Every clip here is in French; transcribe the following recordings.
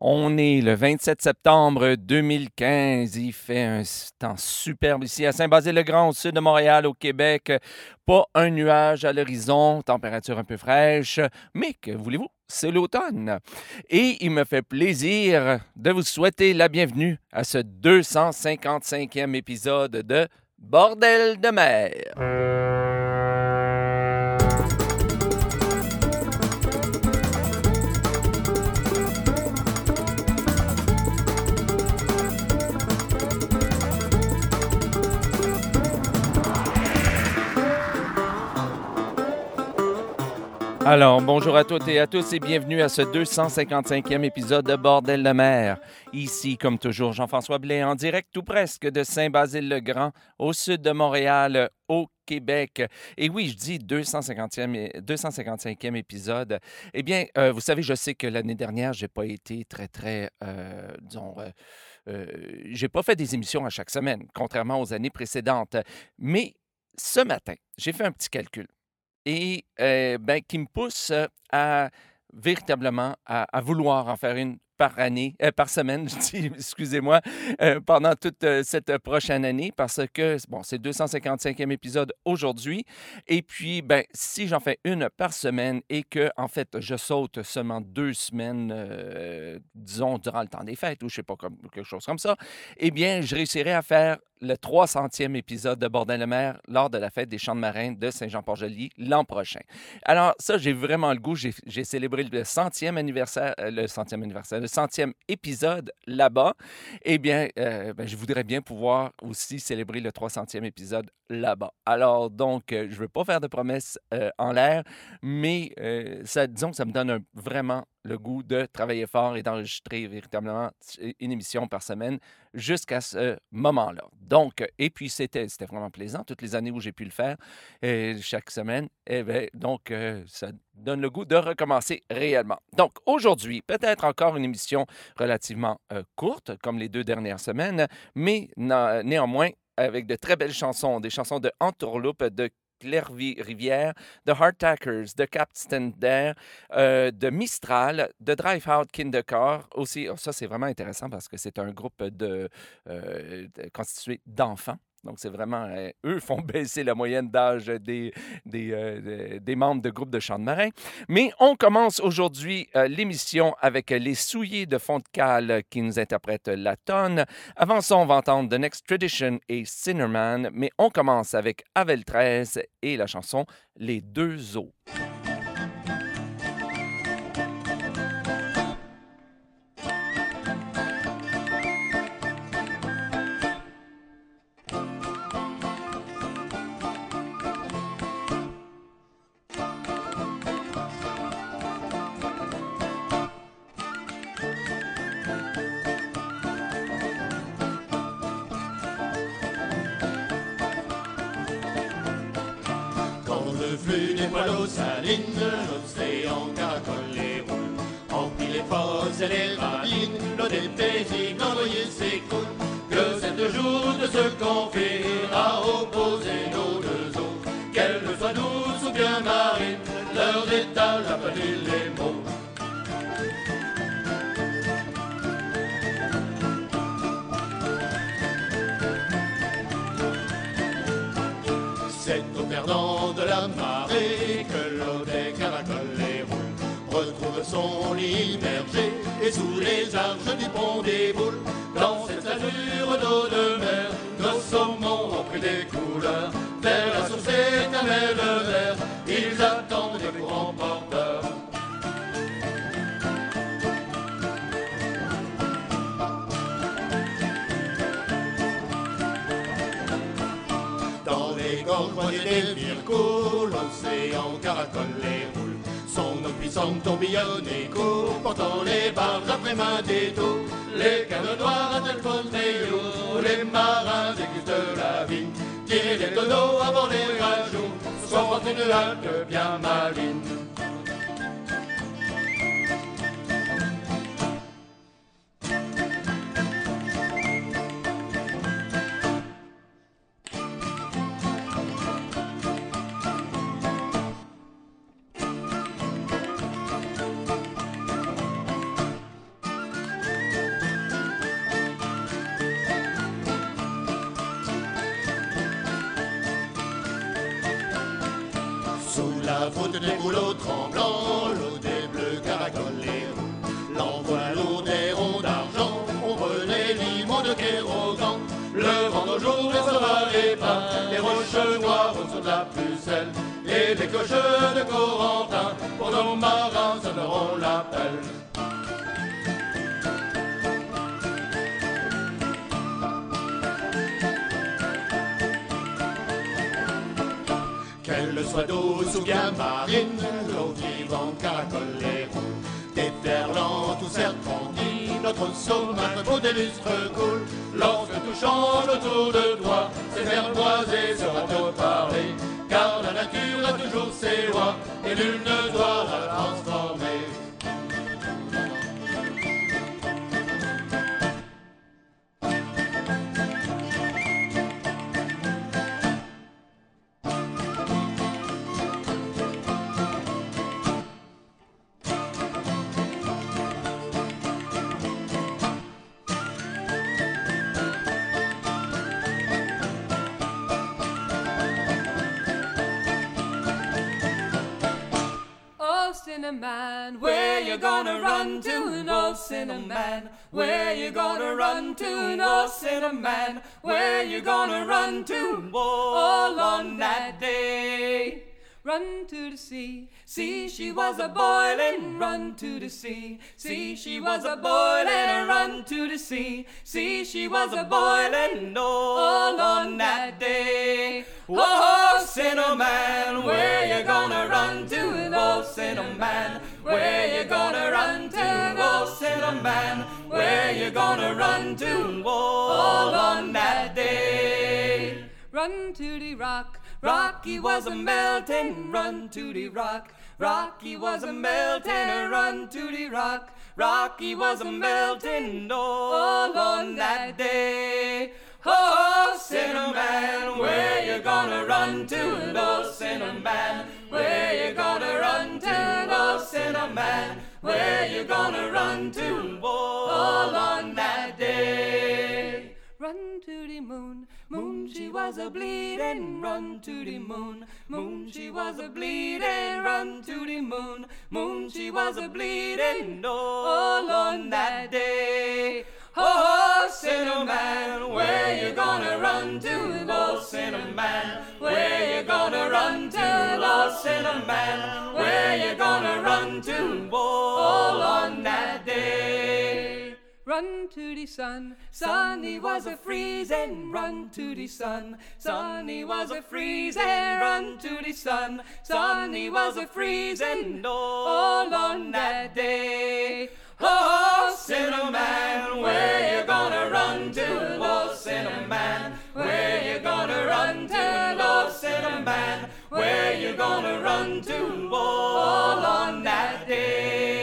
On est le 27 septembre 2015. Il fait un temps superbe ici à Saint-Basile-le-Grand, au sud de Montréal, au Québec. Pas un nuage à l'horizon, température un peu fraîche, mais que voulez-vous? C'est l'automne. Et il me fait plaisir de vous souhaiter la bienvenue à ce 255e épisode de Bordel de mer. Alors, bonjour à toutes et à tous et bienvenue à ce 255e épisode de Bordel de mer. Ici, comme toujours, Jean-François Blais en direct tout presque de Saint-Basile-le-Grand, au sud de Montréal, au Québec. Et oui, je dis 250e, 255e épisode. Eh bien, euh, vous savez, je sais que l'année dernière, j'ai pas été très, très, euh, disons, euh, j'ai pas fait des émissions à chaque semaine, contrairement aux années précédentes. Mais ce matin, j'ai fait un petit calcul et euh, ben, qui me pousse à véritablement à, vouloir en faire une par année, euh, par semaine, je dis, excusez-moi, euh, pendant toute euh, cette prochaine année, parce que, bon, c'est le 255e épisode aujourd'hui. Et puis, ben, si j'en fais une par semaine et que, en fait, je saute seulement deux semaines, euh, disons, durant le temps des fêtes ou je sais pas, comme, quelque chose comme ça, eh bien, je réussirai à faire le 300e épisode de Bordel de mer lors de la fête des Champs de Marins de Saint-Jean-Port-Joli l'an prochain. Alors, ça, j'ai vraiment le goût. J'ai célébré le centième anniversaire, euh, le centième anniversaire, le centième épisode là-bas. Eh bien, euh, ben, je voudrais bien pouvoir aussi célébrer le 300e épisode là-bas. Alors, donc, euh, je ne veux pas faire de promesses en l'air, mais ça, disons que ça me donne vraiment le goût de travailler fort et d'enregistrer véritablement une émission par semaine jusqu'à ce moment-là. Donc, euh, et puis c'était c'était vraiment plaisant toutes les années où j'ai pu le faire euh, chaque semaine. Et ben, donc, euh, ça donne le goût de recommencer réellement. Donc, aujourd'hui, peut-être encore une émission relativement euh, courte, comme les deux dernières semaines, mais néanmoins avec de très belles chansons, des chansons de Entourloupe, de Clairvy Rivière, de Hardtackers, de Captain Dare, euh, de Mistral, de Drive Out Kindercar. Aussi, oh, ça c'est vraiment intéressant parce que c'est un groupe euh, constitué d'enfants. Donc, c'est vraiment, euh, eux font baisser la moyenne d'âge des, des, euh, des- membres de groupes de chants de marin. Mais on commence aujourd'hui euh, l'émission avec les souillés de fond de cale qui nous interprètent la tonne. Avant ça, on va entendre The Next Tradition et Sinnerman, mais on commence avec Avel 13 et la chanson Les deux eaux. Sous les arches du pont des boules. Dans cette azure d'eau de mer, nos saumons ont pris des couleurs. Vers la source éternelle vert, ils attendent des courants porteurs. Dans les gorges des l'océan caracole les roule. Son eau puissante tourbillonne et court, portant les barges après main des taux. Les canaux noirs à tel Ponteo, les marins dégustent la vie. Tirez les tonneaux avant les rajouts, soit une halte bien maligne. La faute des boulots tremblants, l'eau des bleus caracoles et roues. L'envoi lourd des ronds d'argent, ombre les limons de Kérogan. Le vent nos jours et sera les pas, les roches noires sur de la pucelle. Et les cloches de Corentin, pour nos marins sonneront l'appel. Bien marine, l'eau vivante caracole les roues. Déferlant tout serpentine, notre saumâtre des lustres coule. Lorsque tout change autour de toi, c'est verboisé sera te parler. Car la nature a toujours ses lois, et nul ne doit la transformer. Cinnamon, where you gonna run to? No, Cinnamon, where you gonna run to? No, Cinnamon, where you gonna run to? All on that day. Run to the sea, see she was a boiling. Run to the sea, see she was a boiling. Run to the sea, see she was a boiling. All on that day. Whoa, oh, Cinnamon, where you gonna run to? Oh, Cinnamon, where you gonna run to? Oh, Cinnamon, where you gonna run to? All on that day. Run to the rock, Rocky was a melting. Run to the rock, Rocky was a melting. Run to the rock, Rocky was a melting. All on that day. Oh, Cinnamon, where you gonna run to? Oh, Cinnamon, where you gonna run to? Oh, Cinnamon, where you gonna run to? All on that day. Run to the moon, moon she was a bleeding. Run to the moon, moon she was a bleeding. Run to the moon, moon she was a bleeding. All on that day. Oh, Cinnamon, where you gonna run to? Oh, Cinnamon, where you gonna run to? Oh, Cinnamon, where you gonna run to? All on that day. Run to the sun, sunny was a freezing. Run to the sun, sunny was a freezing. Run to the sun, sunny was a freezing. All on that day. Oh, oh Cinnamon, where you gonna run to? Oh, oh Cinnamon, where you gonna run to? Oh, oh Cinnamon, where you gonna run to? All on that day.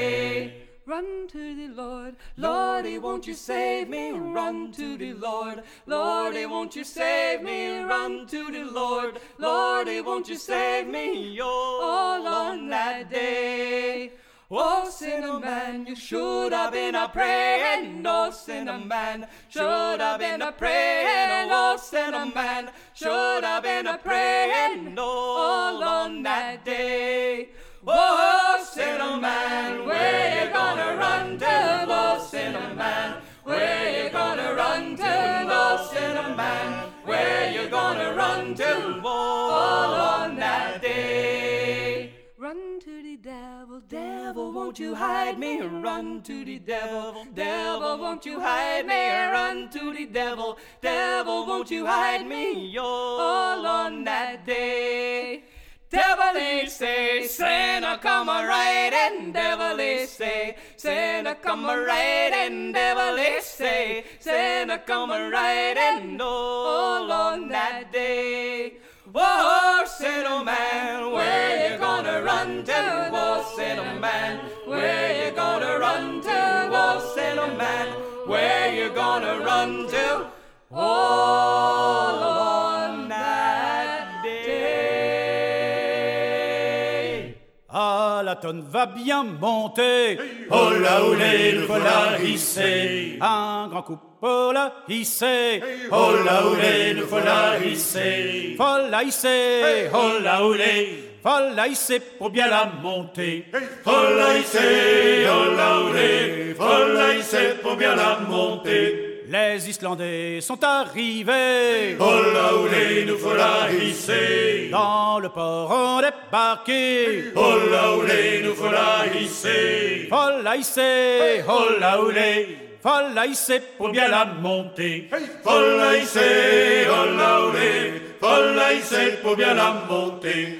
Run to the Lord, Lordy, won't you save me? Run to the Lord, Lordy, won't you save me? Run to the Lord, Lordy, won't you save me? All on that day. Oh, oh Cinnamon, you should have been a praying. Oh, Cinnamon, should have been a praying. Oh, Cinnamon, should have been a praying. All on that day. Oh, Cinnamon, where you gonna run to? Oh, Cinnamon, where you gonna run to? Oh, Cinnamon, where you gonna run to? All on that day. Run to the devil, devil, won't you hide me? Run to the devil, devil, won't you hide me? Run to the devil, devil, won't you hide me? All on that day. Devilish say, sinner come a riding, devilish say, sinner come a riding, devilish say, sinner come a riding, all on that day. Whoa, man, where you gonna run to? Whoa, Cinnamon, where you gonna run to? Whoa, Cinnamon, where you gonna run to? Oh, all on Va bien monter. Oh là les nous voilà hisser. Un grand coup pour la hisser. Oh là les nous voilà hisser. Faut la hisser. Oh là où les Faut la hisser pour bien la monter. Faut la hisser, oh la olé, faut la hisser pour bien la monter. Les Islandais sont arrivés. Oh la olé, nous la hisser. Dans le port on débarqué. Oh la olé, nous la hisser. Faut la hisser, oh la olé. Faut la hisser pour bien la monter. Faut la hisser, oh la olé, faut la hisser pour bien la monter.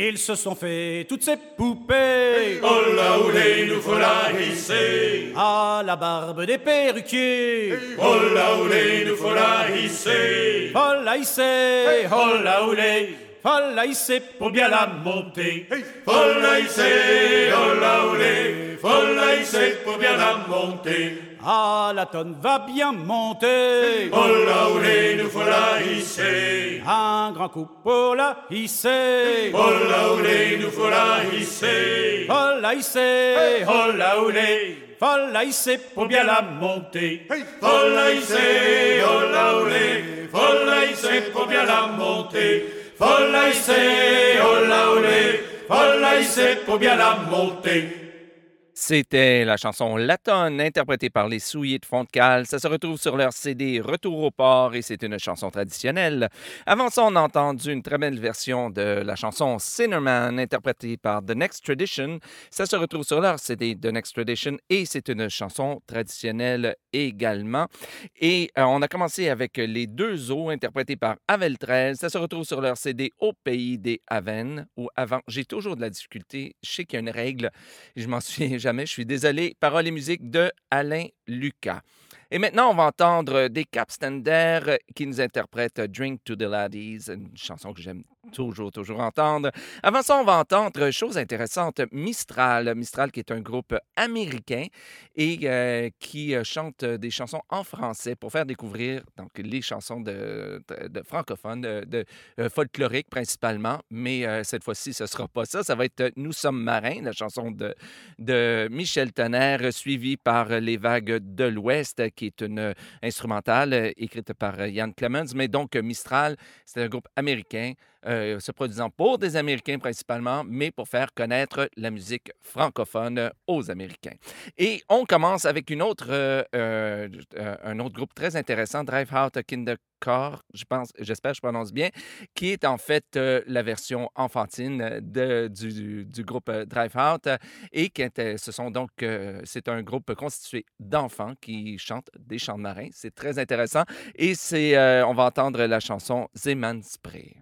Ils se sont fait toutes ces poupées. Oh la olé, nous faut la hisser. À la barbe des perruquiers. Oh la olé, nous faut la hisser. Faut la hisser, oh la olé. Faut la hisser pour bien la monter. Faut la hisser, oh la olé, faut la hisser pour bien la monter. Ah, la tonne va bien monter. Oh la olé, nous faut la hisser. Un grand coup pour la hisser. Oh la olé, nous faut la hisser. Faut la hisser, oh la olé. Faut la hisser pour bien la monter. Faut la hisser, oh la olé, faut la hisser pour bien la monter. Faut la hisser, oh la olé, faut la hisser pour bien la monter. C'était la chanson Latonne, interprétée par les Souliers de Font-de-Cale. Ça se retrouve sur leur CD Retour au port et c'est une chanson traditionnelle. Avant ça, on a entendu une très belle version de la chanson Sinnerman, interprétée par The Next Tradition. Ça se retrouve sur leur CD The Next Tradition et c'est une chanson traditionnelle également. Et euh, on a commencé avec les deux eaux, interprétés par Avel 13. Ça se retrouve sur leur CD Au pays des Avennes ou avant. J'ai toujours de la difficulté. Je sais qu'il y a une règle. Je m'en souviens jamais. Je suis désolé. Paroles et musique de Alain Lucas. Et maintenant, on va entendre des Capstander qui nous interprètent Drink to the Laddies, une chanson que j'aime toujours, toujours entendre. Avant ça, on va entendre, chose intéressante, Mistral. Mistral qui est un groupe américain et euh, qui euh, chante des chansons en français pour faire découvrir donc, les chansons de, francophones, de, de euh, folkloriques principalement. Mais euh, cette fois-ci, ce ne sera pas ça. Ça va être Nous sommes marins, la chanson de, de Michel Tonnerre, suivie par Les vagues de l'Ouest, qui est une instrumentale euh, écrite par euh, Ian Clemens. Mais donc, euh, Mistral, c'est un groupe américain euh, se produisant pour des Américains principalement, mais pour faire connaître la musique francophone aux Américains. Et on commence avec une autre, euh, euh, un autre groupe très intéressant, Drive Out Kindercore, je pense, j'espère que je prononce bien, qui est en fait la version enfantine du, groupe Drive Out et qui ce sont donc, c'est un groupe constitué d'enfants qui chantent des chants de marins. C'est très intéressant et c'est, on va entendre la chanson Zeman Spray.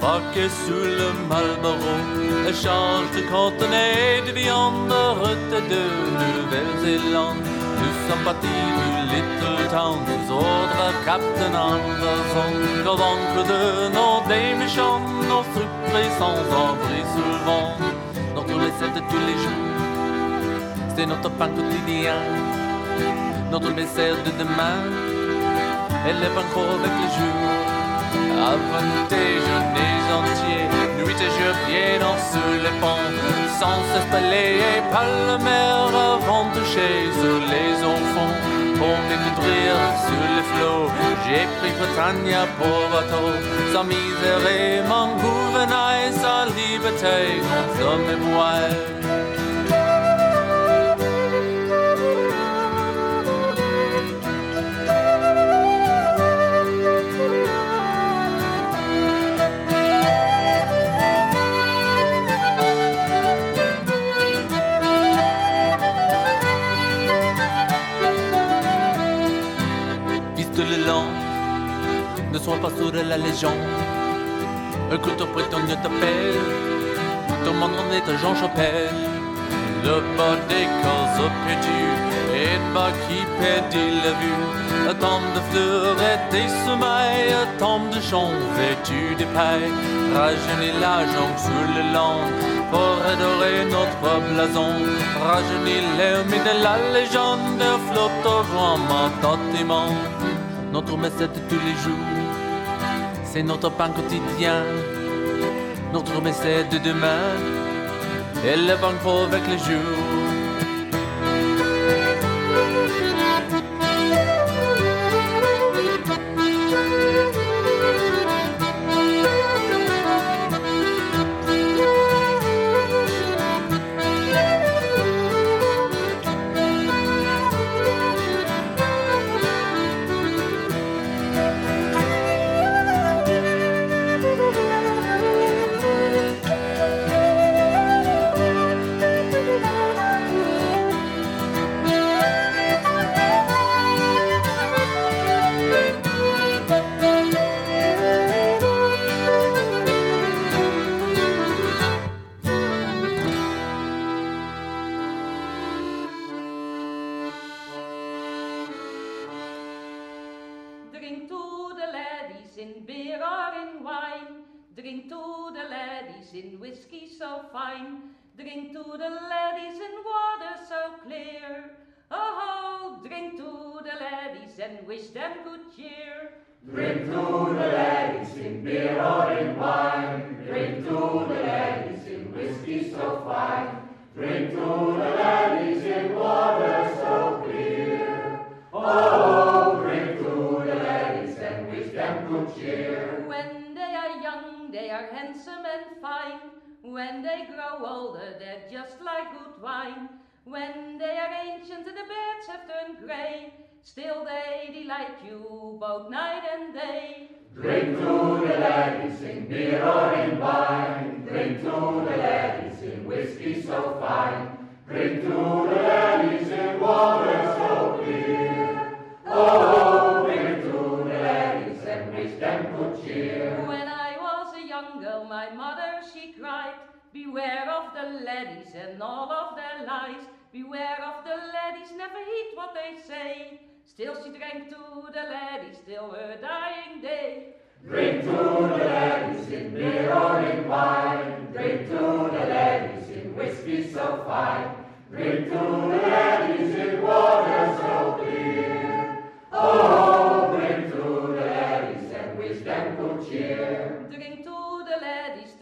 Braqué sous le Marlboro, échange de conteneurs de viande, route de Nouvelle-Zélande. Nous sommes partis du Little Town, sous ordre Captain Anderson, convaincre de nos des méchants, nos surpris sans abri sous le vent. Notre recette de tous les jours, c'est notre pain quotidien, notre message de demain, élève encore avec les jours. Avant déjeuner entier, nuit et jour pieds dans sous les ponts, sans cesse balayé par la mer avant de toucher sur les enfants. Pour m'écoutrir sur les flots, j'ai pris Britannia pour bateau, sans misère et mon gouvernail, sa liberté, contre homme et Ne sois pas sourd à la légende. Un couteau prétendue t'appelle, ton nom est Jean Chapelle. Le bas des corps perdu, et bas qui perdit la vue. Un tombe de fleurs et des sommeils, un tombe de champs vêtu de paille. Rajeunit la jonque sur le long, pour adorer notre blason. Rajeunit l'hermine de la légende, flotte au vent mentatiment. Notre message de tous les jours, c'est notre pain quotidien. Notre message de demain, et le banque avec les jours. fine. Drink to the laddies in water so clear. Oh, drink to the laddies and wish them good cheer. Drink to the laddies in beer or in wine. Drink to the laddies in whiskey so fine. Drink to the laddies in water so clear. Oh, drink to the laddies and wish them good cheer. When they are young, they are handsome and fine. When they grow older, they're just like good wine. When they are ancient and the beds have turned grey, still they delight you both night and day. Drink to the ladies in beer or in wine, drink to the ladies in whiskey so fine, drink to the ladies in water so clear. Oh. my mother, she cried, Beware of the laddies and all of their lies. Beware of the laddies, never heed what they say. Still she drank to the laddies till her dying day. Drink to the laddies in beer or in wine. Drink to the laddies in whiskey so fine. Drink to the laddies in water so clear. Oh.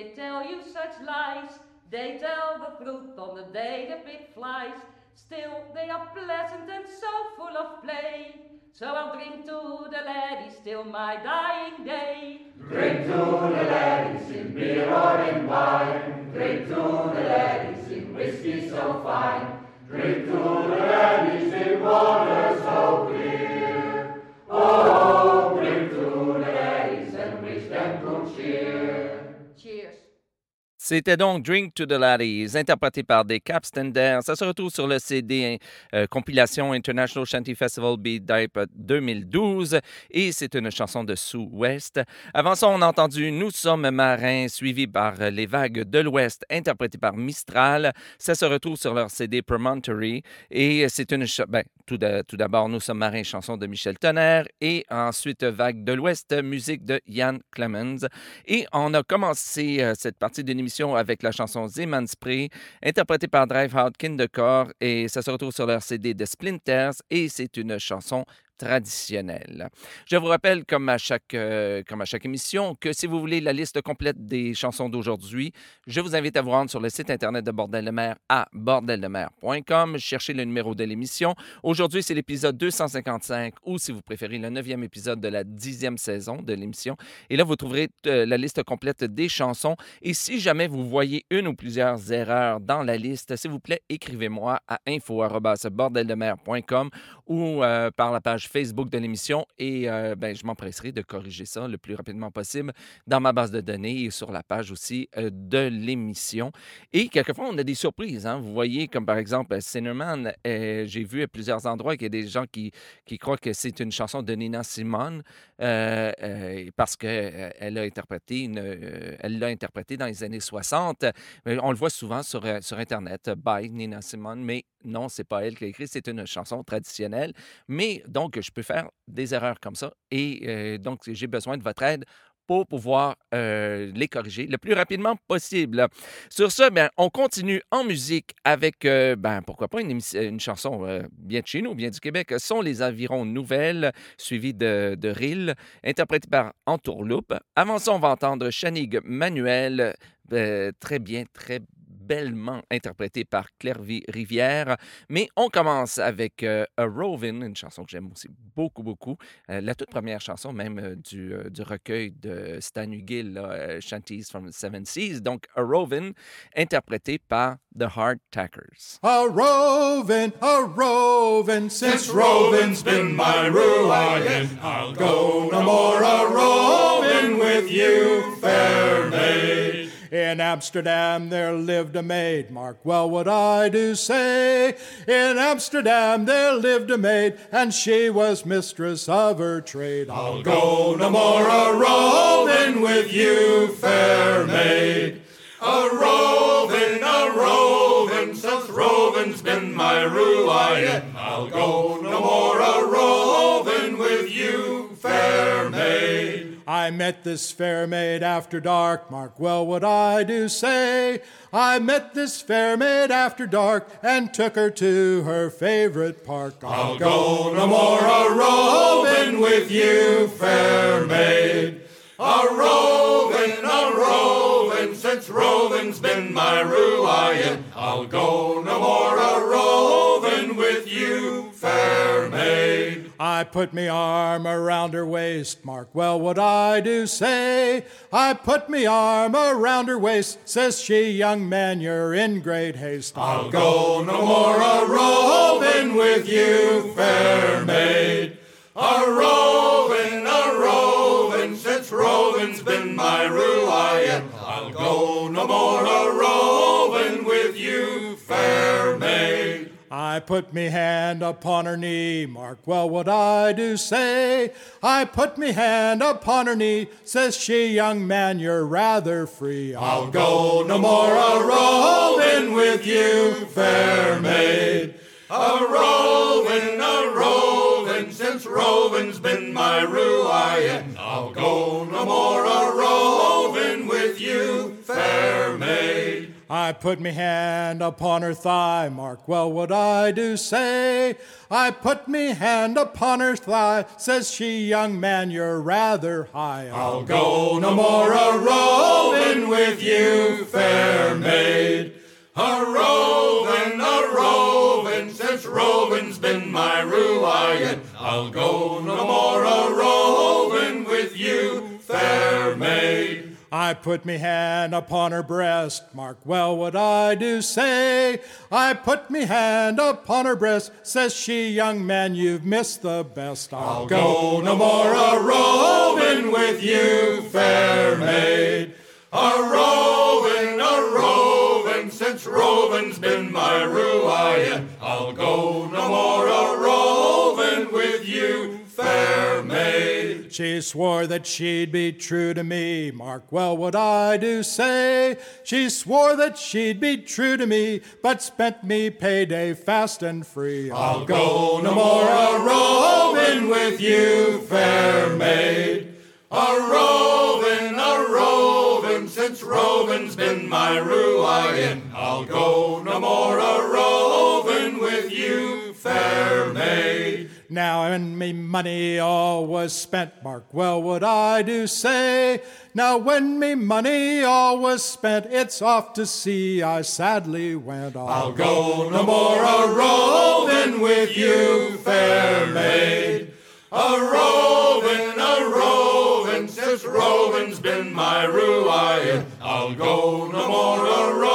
they tell you such lies. They tell the truth on the day the pig flies. Still, they are pleasant and so full of play. So I'll drink to the laddies till my dying day. Drink to the laddies in beer or in wine. Drink to the laddies in whiskey so fine. Drink to the laddies in water so clear. Oh. C'était donc Drink to the Laddies, interprété par des Capstanders. Ça se retrouve sur le CD euh, compilation International Shanty Festival Beat Type 2012 et c'est une chanson de Sue West. Avant ça, on a entendu Nous sommes marins, suivi par Les vagues de l'Ouest, interprété par Mistral. Ça se retrouve sur leur CD Promontory et c'est une ben, tout d'a- tout d'abord Nous sommes marins, chanson de Michel Tonnerre et ensuite Vagues de l'Ouest, musique de Ian Clemens. Et on a commencé euh, cette partie d'une émission avec la chanson Spray, interprétée par Drive Hard Kindecor, et ça se retrouve sur leur CD de Splinters, et c'est une chanson traditionnelle. Je vous rappelle, comme à chaque, euh, comme à chaque émission, que si vous voulez la liste complète des chansons d'aujourd'hui, je vous invite à vous rendre sur le site internet de Bordel de mer à bordeldemer.com, chercher le numéro de l'émission. Aujourd'hui, c'est l'épisode 255, ou si vous préférez, le neuvième épisode de la dixième saison de l'émission. Et là, vous trouverez euh, la liste complète des chansons. Et si jamais vous voyez une ou plusieurs erreurs dans la liste, s'il vous plaît, écrivez-moi à info.bordeldemer.com ou euh, par la page Facebook de l'émission et euh, ben, je m'empresserai de corriger ça le plus rapidement possible dans ma base de données et sur la page aussi euh, de l'émission. Et quelquefois, on a des surprises. hein. Vous voyez, comme par exemple Cinnamon, euh, j'ai vu à plusieurs endroits qu'il y a des gens qui, qui croient que c'est une chanson de Nina Simone parce qu'elle a interprété l'a interprétée dans les années 60. Mais on le voit souvent sur, sur Internet, by Nina Simone, mais non, c'est pas elle qui l'a écrit, c'est une chanson traditionnelle. Mais donc, je peux faire des erreurs comme ça et euh, donc, j'ai besoin de votre aide pour pouvoir euh, les corriger le plus rapidement possible. Sur ce, ben, on continue en musique avec, euh, ben, pourquoi pas, une, chanson euh, bien de chez nous, bien du Québec, sont les Avirons Nouvelles, suivies de, de Rill, interprétée par Entourloupe. Avant ça, on va entendre Chanig Manuel, très bien, très bellement interprété par Claire Vi- Rivière. Mais on commence avec euh, A Rovin, une chanson que j'aime aussi beaucoup, beaucoup. Euh, la toute première chanson même euh, du, du recueil de Stan Hugill, là, Shanties from the Seven Seas. Donc, A Rovin, interprété par The Hard Tackers. A roving, a roving, since roving's been my ruin. I'll go no more a roving with you, fair maid. In Amsterdam there lived a maid, mark well what I do say. In Amsterdam there lived a maid, and she was mistress of her trade. I'll go no more a roving with you, fair maid. A roving, a roving, since roving's been my ruin. I'll go no more a roving with you, fair maid. I met this fair maid after dark, mark well what I do say. I met this fair maid after dark and took her to her favorite park. I'll go no more a roving with you, fair maid. A roving, a roving, since roving's been my ruin. I'll go no more a roving with you, fair maid. I put me arm around her waist, mark well what I do say. I put me arm around her waist, says she, young man, you're in great haste. I'll go no more a roving with you, fair maid. A roving, a roving, since roving's been my ruin. I'll go no more a I put me hand upon her knee, mark well what I do say. I put me hand upon her knee, says she, young man, you're rather free. I'll go no more a roving with you, fair maid. A roving, a roving, since roving's been my ruin. I'll go no more I put me hand upon her thigh, mark well what I do say. I put me hand upon her thigh, says she, young man, you're rather high. I'll go no more a roving with you, fair maid. A roving, a roving, since roving's been my ruin, I'll go no more I put me hand upon her breast, mark well what I do say. I put me hand upon her breast, says she, young man, you've missed the best. I'll, Go no more a roving with you, fair maid. A roving, a roving, since roving's been my ruin. I'll go no more a roving She swore that she'd be true to me. Mark well what I do say. She swore that she'd be true to me, but spent me payday fast and free. I'll go no more a roving with you, fair maid. A roving, a roving, since roving's been my ruin. I'll go no more a roving with you, fair maid. Now when me money all was spent, mark well what I do say. Now when me money all was spent, it's off to sea I sadly went. I'll go no more a roving with you, fair maid. A roving, a roving, since roving's been my ruin. I'll go no more a roving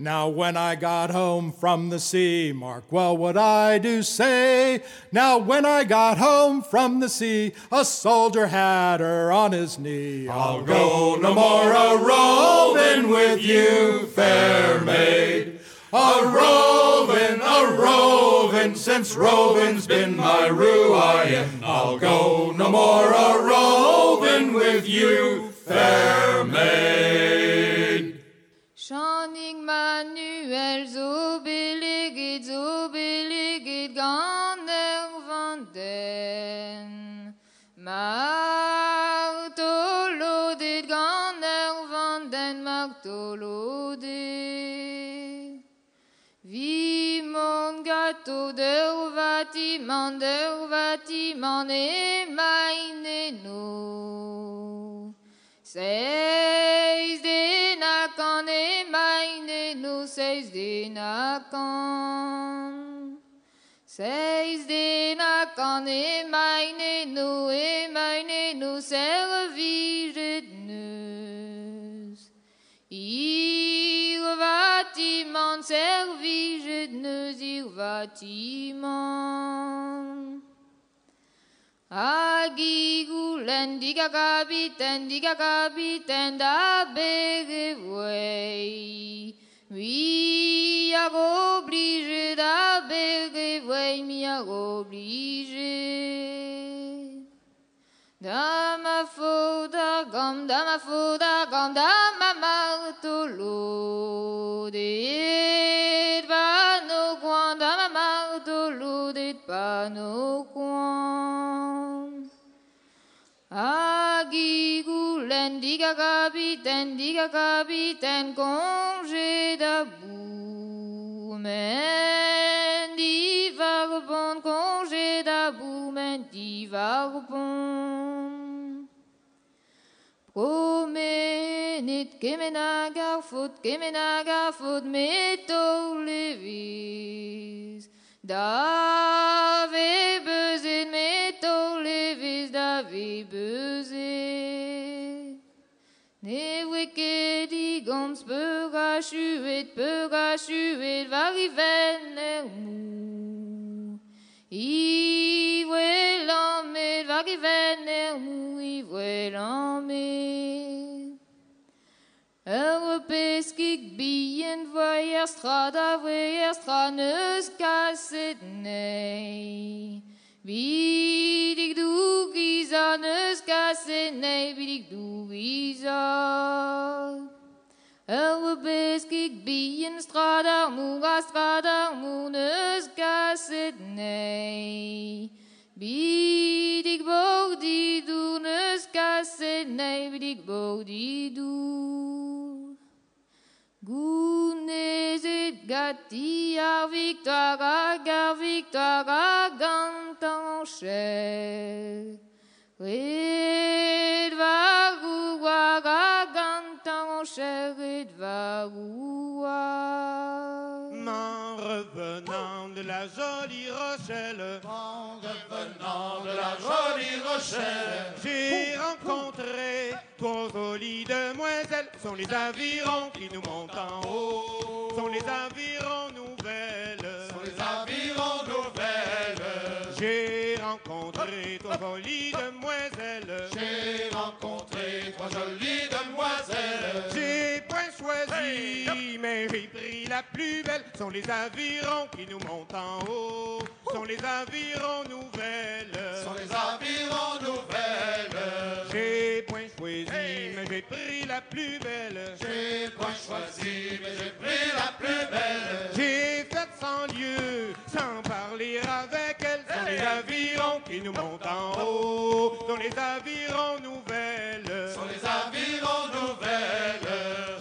Now when I got home from the sea, mark well what I do say. Now when I got home from the sea, a soldier had her on his knee. I'll go no more a roving with you, fair maid. A roving, a roving, since roving's been my ruin. I'll go no more a roving with you, fair maid. Manuel zo billigid, zo billigid, gander van den. Martolo dit, gander van den, martolo dit. Wie mon gâteau de bâtiment, de bâtiment, meine no seis de nakan. Seis de nakan e meine no e meine no servige de neus. Ir bâtiment servige de neus ir bâtiment. Agigulen diga capitaine, diga capitaine da Bergeway. Oui, a obligé da Bergeway, mi a obligé. Da ma foda gam, da ma foda gam, da ma martolo. Dit pa no coin, da ma martolo. Agigulen, diga capitaine, diga capitaine, congé d'abou. Men di vagabond, congé d'abou, men di vagabond. Promenit, kemena garfoot, kemena garfoot, meto levis. Dave peur a chuet var i mou. I vwel amet var i ven mou, i vwel amet. Ur peskik biyen va er strad a voy er strad neus kaset nei. Bidik du giza neus kaset nei, bidik du giza. Ur bez gik bihan strad ar mou a strad ar neus gaset nei. Bidik bog di du neus gaset nei, bidik bog di du. Gounez et gati ar victoire, ar victoire, ar gantan chèque. Chè, red varou, la jolie Rochelle. En revenant de la jolie Rochelle, J'ai rencontré trois jolies demoiselles. Sont les avirons qui nous montent en haut. Sont les avirons nouvelles. sont les avirons nouvelles. J'ai rencontré trois jolies demoiselles. Jolies demoiselles. J'ai point choisi, mais j'ai pris la plus belle. Sont les avirons qui nous montent en haut. Sont les avirons nouvelles. Sont les avirons nouvelles. J'ai mais j'ai pris la plus belle. J'ai point choisi, mais j'ai pris la plus belle. J'ai fait cent lieues sans parler avec elle. Sont les avirons qui nous montent en haut. Sont les avirons nouvelles. Sont les avirons nouvelles.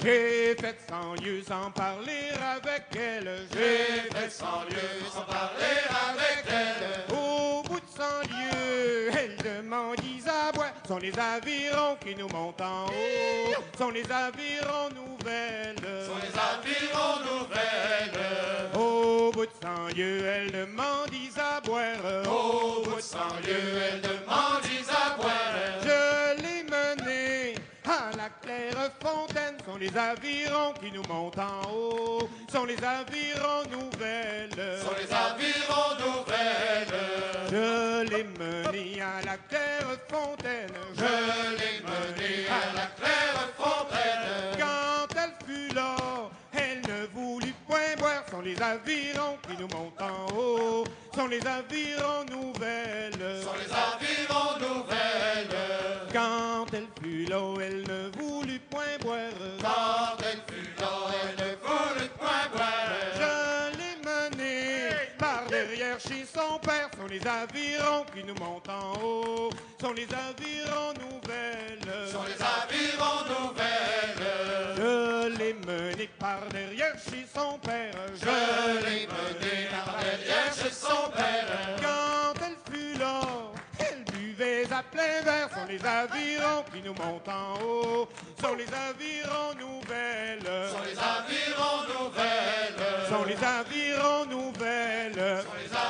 J'ai fait cent lieues sans parler avec elle. J'ai fait cent lieues sans parler avec elle. Au bout de cent lieues, elle demande Isabois. Sont les avirons qui nous montent en haut. Sont les avirons nouvelles. Sont les avirons nouvelles. Au bout de cent lieues, elle demande Isabois. Au bout de cent lieues, elle demande Isaboire. Je l'ai menée à la claire fontaine. Sont les avirons qui nous montent en haut. Sont les avirons nouvelles. Sont les avirons nouvelles. Je l'ai menée à la claire fontaine. Je l'ai menée à la claire fontaine. Quand elle fut là, elle ne voulut point boire. Sont les avirons qui nous montent en haut. Sont les avirons nouvelles. Sont les avirons nouvelles. Quand elle fut là, elle ne voulut point boire. Quand elle fut là, elle ne voulut point boire. Je l'ai menée par derrière chez son père. Sont les avirons qui nous montent en haut. Sont les avirons nouvelles. Sont les avirons nouvelles. Je l'ai menée par derrière chez son père. Je l'ai menée par derrière chez son père. Quand elle fut là, elle buvait à plein verre. Sont les avirons qui nous montent en haut. Sont les avirons nouvelles. Sont les avirons nouvelles. Sont les avirons nouvelles. Sont les avirons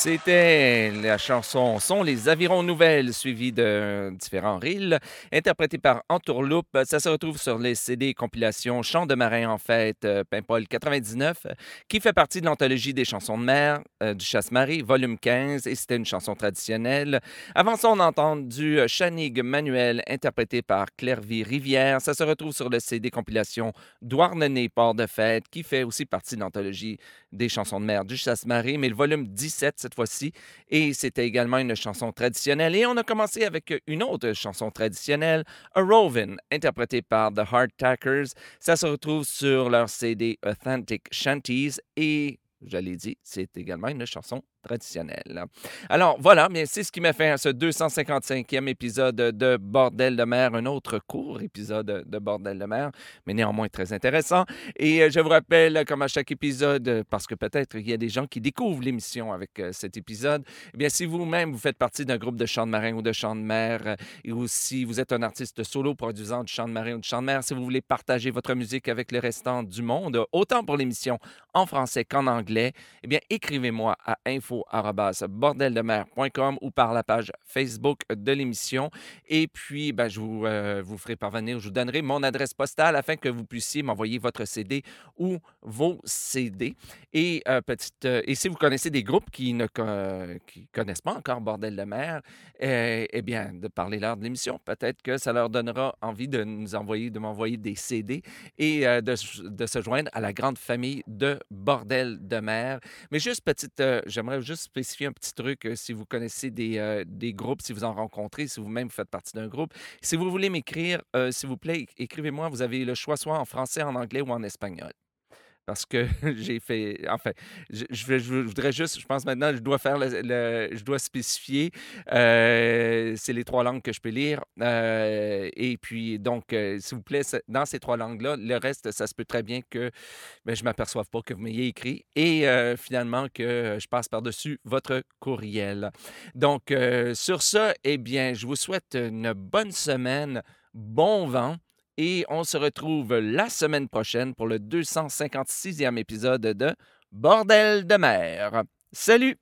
C'était la chanson Sont les avirons nouvelles, suivie de différents reels, interprétés par Entourloupe. Ça se retrouve sur les CD compilation Chants de marin en fête, Paimpol 99, qui fait partie de l'anthologie des chansons de mer euh, du Chasse-Marie, volume 15, et c'était une chanson traditionnelle. Avant ça, on a entendu euh, Chanig Manuel, interprété par Clairvy Rivière. Ça se retrouve sur le CD compilation Douarnenez, Port de fête, qui fait aussi partie de l'anthologie des chansons de mer du Chasse-Marie, mais le volume 17 cette fois-ci. Et c'était également une chanson traditionnelle. Et on a commencé avec une autre chanson traditionnelle, A Rovin, interprétée par The Hardtackers. Ça se retrouve sur leur CD Authentic Shanties. Et, je l'ai dit, c'est également une chanson traditionnelle. Alors voilà, c'est ce qui m'a fait à ce 255e épisode de Bordel de mer, un autre court épisode de Bordel de mer, mais néanmoins très intéressant. Et euh, je vous rappelle, comme à chaque épisode, parce que peut-être il y a des gens qui découvrent l'émission avec euh, cet épisode, eh bien si vous-même vous faites partie d'un groupe de chant de marin ou de chant de mer, euh, et aussi vous êtes un artiste solo produisant du chant de marin ou du chant de mer, si vous voulez partager votre musique avec le restant du monde, autant pour l'émission en français qu'en anglais, eh bien écrivez-moi à info@bordeldemer.com ou par la page Facebook de l'émission. Et puis, ben, je vous, euh, vous ferai parvenir, je vous donnerai mon adresse postale afin que vous puissiez m'envoyer votre CD ou vos CD. Et, euh, petite, euh, et si vous connaissez des groupes qui ne qui connaissent pas encore Bordel de mer, euh, eh bien, de parler lors de l'émission, peut-être que ça leur donnera envie de nous envoyer, de m'envoyer des CD et de, de se joindre à la grande famille de Bordel de mer. Mais juste petite, euh, juste spécifier un petit truc euh, si vous connaissez des, euh, des groupes, si vous en rencontrez, si vous-même faites partie d'un groupe. Si vous voulez m'écrire, euh, s'il vous plaît, écrivez-moi. Vous avez le choix soit en français, en anglais ou en espagnol. Parce que j'ai fait. Enfin, je, voudrais juste. Je pense maintenant, je dois faire le. je dois spécifier. euh, c'est les trois langues que je peux lire. euh, et puis, donc, euh, s'il vous plaît, dans ces trois langues-là, le reste, ça se peut très bien que ben, je ne m'aperçoive pas que vous m'ayez écrit et finalement que je passe par-dessus votre courriel. Donc, sur ce, eh bien, je vous souhaite une bonne semaine, bon vent. Et on se retrouve la semaine prochaine pour le 256e épisode de Bordel de mer. Salut!